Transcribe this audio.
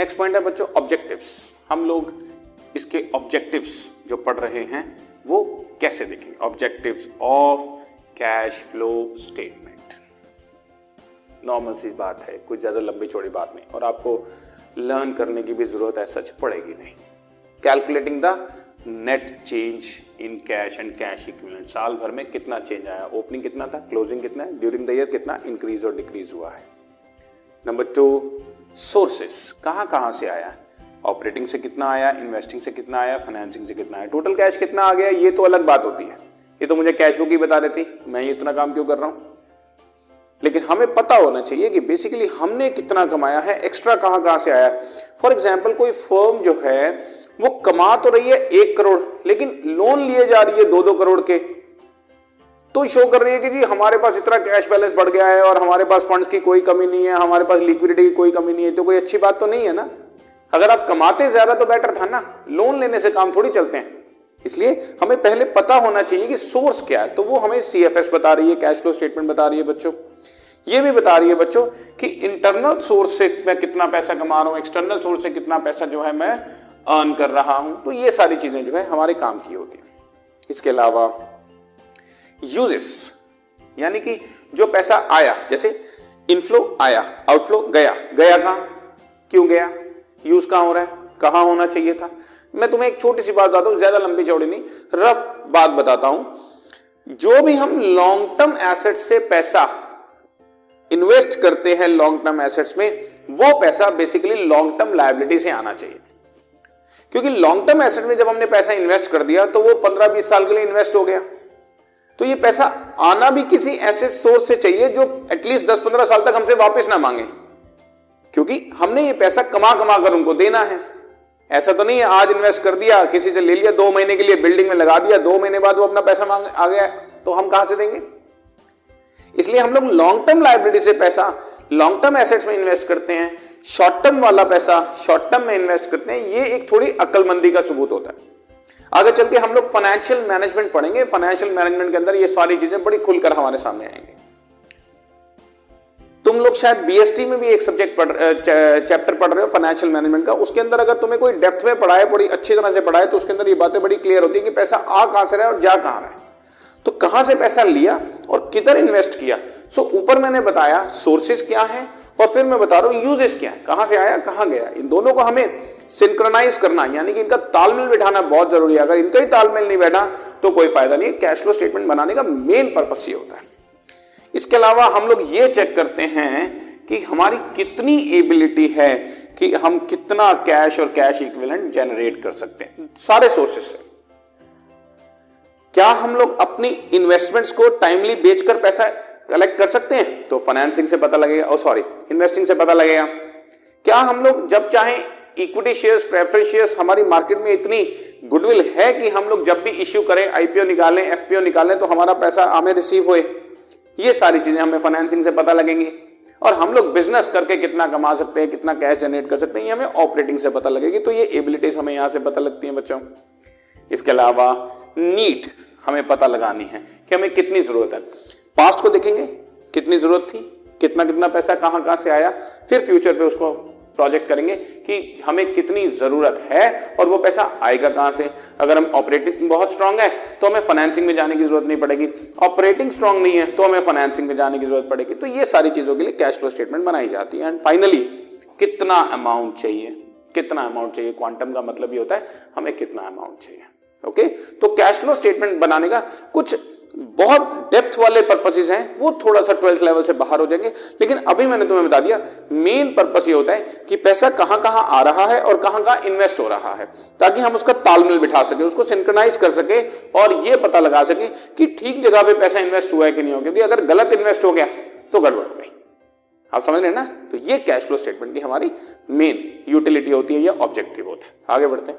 Next point है बच्चों objectives हम लोग इसके ऑब्जेक्टिव्स जो पढ़ रहे हैं, वो कैसे देखेंगे? Objectives of cash flow statement normal सी बात है, कुछ ज़्यादा लंबी चौड़ी बात नहीं। और आपको लर्न करने की भी ज़रूरत है, सच पड़ेगी नहीं। Calculating the net change in cash and cash equivalent साल भर में कितना चेंज आया? ओपनिंग कितना था? क्लोजिंग कितना है? ड्यूरिंग द ईयर कितना? इंक्रीज और डिक्रीज हुआ है। नंबर टू सोर्सेस कहाँ कहाँ से आया? ऑपरेटिंग से कितना आया? इन्वेस्टिंग से कितना आया? फाइनेंसिंग से कितना आया? टोटल कैश कितना आ गया? ये तो अलग बात होती है। ये तो मुझे कैश बुक ही बता देती। मैं ये इतना काम क्यों कर रहा हूँ? लेकिन हमें पता होना चाहिए कि बेसिकली हमने कितना कमाया है एक्स्ट्रा कहाँ कहाँ से आया फॉर एग्ज़ाम्पल कोई फर्म जो है, वो कमा तो रही है एक करोड़, लेकिन लोन लिए जा रही है दो दो करोड़ के। तो शो कर रही है कि जी हमारे पास इतना कैश बैलेंस बढ़ गया है और हमारे पास फंड्स की कोई कमी नहीं है, हमारे पास लिक्विडिटी की कोई कमी नहीं है तो कोई अच्छी बात तो नहीं है ना? अगर आप कमाते ज़्यादा तो बेटर था ना? लोन लेने से काम थोड़ी चलते हैं। इसलिए हमें पहले पता होना चाहिए कि सोर्स क्या है। तो वो हमें सीएफएस बता रही है कैश फ्लो स्टेटमेंट बता रही है बच्चों। ये भी बता रही है बच्चों कि इंटरनल सोर्स से मैं कितना पैसा कमा रहा हूँ एक्सटर्नल सोर्स से कितना पैसा जो है मैं अर्न कर रहा हूँ। तो ये सारी चीज़ें जो है हमारे काम की होती है। इसके अलावा यूजेस यानी कि जो पैसा आया, जैसे इनफ्लो आया आउटफ्लो गया गया कहाँ? क्यों गया? यूज़ कहाँ हो रहा है? कहाँ होना चाहिए था? मैं तुम्हें एक छोटी सी बात बताता हूँ, ज़्यादा लंबी चौड़ी नहीं रफ बात बताता हूँ। जो भी हम लॉन्ग टर्म एसेट से पैसा इन्वेस्ट करते हैं लॉन्ग टर्म एसेट्स में, वो पैसा बेसिकली लॉन्ग टर्म लाइबिलिटी से आना चाहिए। क्योंकि लॉन्ग टर्म एसेट में जब हमने पैसा इन्वेस्ट कर दिया तो वो पंद्रह बीस साल के लिए इन्वेस्ट हो गया। तो ये पैसा आना भी किसी ऐसे सोर्स से चाहिए जो एटलीस्ट दस पंद्रह साल तक हमसे वापस ना मांगे। क्योंकि हमने ये पैसा कमा कमा कर उनको देना है। ऐसा तो नहीं है, आज इन्वेस्ट कर दिया, किसी से ले लिया, दो महीने के लिए बिल्डिंग में लगा दिया, दो महीने बाद वो अपना पैसा मांग, आ गया तो हम कहाँ से देंगे? इसलिए हम लोग लॉन्ग टर्म लाइब्रेरी से पैसा लॉन्ग टर्म एसेट्स में इन्वेस्ट करते हैं शॉर्ट टर्म वाला पैसा शॉर्ट टर्म में इन्वेस्ट करते हैं, ये एक थोड़ी अक्लमंदी का सबूत होता है। आगे चल के हम लोग फाइनेंशियल मैनेजमेंट पढ़ेंगे। फाइनेंशियल मैनेजमेंट के अंदर ये सारी चीज़ें बड़ी खुलकर हमारे सामने आएँगे। तुम लोग शायद बीएसटी में भी एक सब्जेक्ट पढ़ चैप्टर पढ़ रहे हो फाइनेंशियल मैनेजमेंट का। उसके अंदर अगर तुम्हें कोई डेप्थ में पढ़ाए बड़ी अच्छी तरह से पढ़ाए तो उसके अंदर ये बातें बड़ी क्लियर होती है कि पैसा आ कहाँ से रहा है और जा कहाँ रहा है। तो कहाँ से पैसा लिया और किधर इन्वेस्ट किया? सो ऊपर मैंने बताया सोर्सेस क्या है और फिर मैं बता रहा हूँ यूजेस क्या है। कहाँ से आया, कहाँ गया? इन दोनों को हमें सिंक्रोनाइज करना, यानी कि इनका तालमेल बिठाना बहुत ज़रूरी है। अगर इनका ही तालमेल नहीं बैठा तो कोई फ़ायदा नहीं है। कैश फ्लो स्टेटमेंट बनाने का मेन पर्पस ये होता है। इसके अलावा हम लोग ये चेक करते हैं कि हमारी कितनी एबिलिटी है कि हम कितना कैश और कैश इक्विवेलेंट जनरेट कर सकते हैं। सारे सोर्सेस से क्या हम लोग अपनी इन्वेस्टमेंट्स को टाइमली बेचकर पैसा कलेक्ट कर सकते हैं? तो फाइनेंसिंग से पता लगेगा। और सॉरी इन्वेस्टिंग से पता लगेगा। क्या हम लोग जब चाहे इक्विटी शेयर्स प्रेफरेंस शेयर्स हमारी मार्केट में इतनी गुडविल है कि हम लोग जब भी इश्यू करें आईपीओ निकालें एफपीओ निकालें तो हमारा पैसा हमें रिसीव होए। ये सारी चीज़ें हमें फाइनेंसिंग से पता लगेंगी। और हम लोग बिज़नेस करके कितना कमा सकते हैं, कितना कैश जनरेट कर सकते हैं, ये हमें ऑपरेटिंग से पता लगेगी। तो ये एबिलिटीज हमें यहाँ से पता लगती हैं बच्चों। इसके अलावा नीट हमें पता लगानी है कि हमें कितनी ज़रूरत है। पास्ट को देखेंगे, कितनी ज़रूरत थी, कितना कितना पैसा कहाँ कहाँ से आया, फिर फ्यूचर पे उसको प्रोजेक्ट करेंगे कि हमें कितनी ज़रूरत है और वो पैसा आएगा कहाँ से। अगर हम ऑपरेटिंग बहुत स्ट्रांग है तो हमें फाइनेंसिंग में जाने की ज़रूरत नहीं पड़ेगी। ऑपरेटिंग स्ट्रांग नहीं है तो हमें फाइनेंसिंग में जाने की ज़रूरत पड़ेगी। तो ये सारी चीज़ों के लिए कैश फ्लो स्टेटमेंट बनाई जाती है। एंड फाइनली कितना अमाउंट चाहिए? कितना अमाउंट चाहिए? क्वांटम का मतलब ये होता है, हमें कितना अमाउंट चाहिए? ओके तो कैश फ्लो स्टेटमेंट बनाने का कुछ बहुत डेप्थ वाले पर्पसेस हैं, वो थोड़ा सा ट्वेल्थ लेवल से बाहर हो जाएँगे। लेकिन अभी मैंने तुम्हें बता दिया मेन पर्पस ये होता है कि पैसा कहाँ कहाँ आ रहा है और कहाँ कहाँ इन्वेस्ट हो रहा है, ताकि हम उसका तालमेल बिठा सके, उसको सिंक्रोनाइज कर सके और ये पता लगा सके कि ठीक जगह पे पैसा इन्वेस्ट हुआ है कि नहीं हो क्योंकि अगर गलत इन्वेस्ट हो गया तो गड़बड़ हो गई। आप समझ रहे ना? तो ये कैश फ्लो स्टेटमेंट की हमारी मेन यूटिलिटी होती है या ऑब्जेक्टिव होता है। आगे बढ़ते हैं।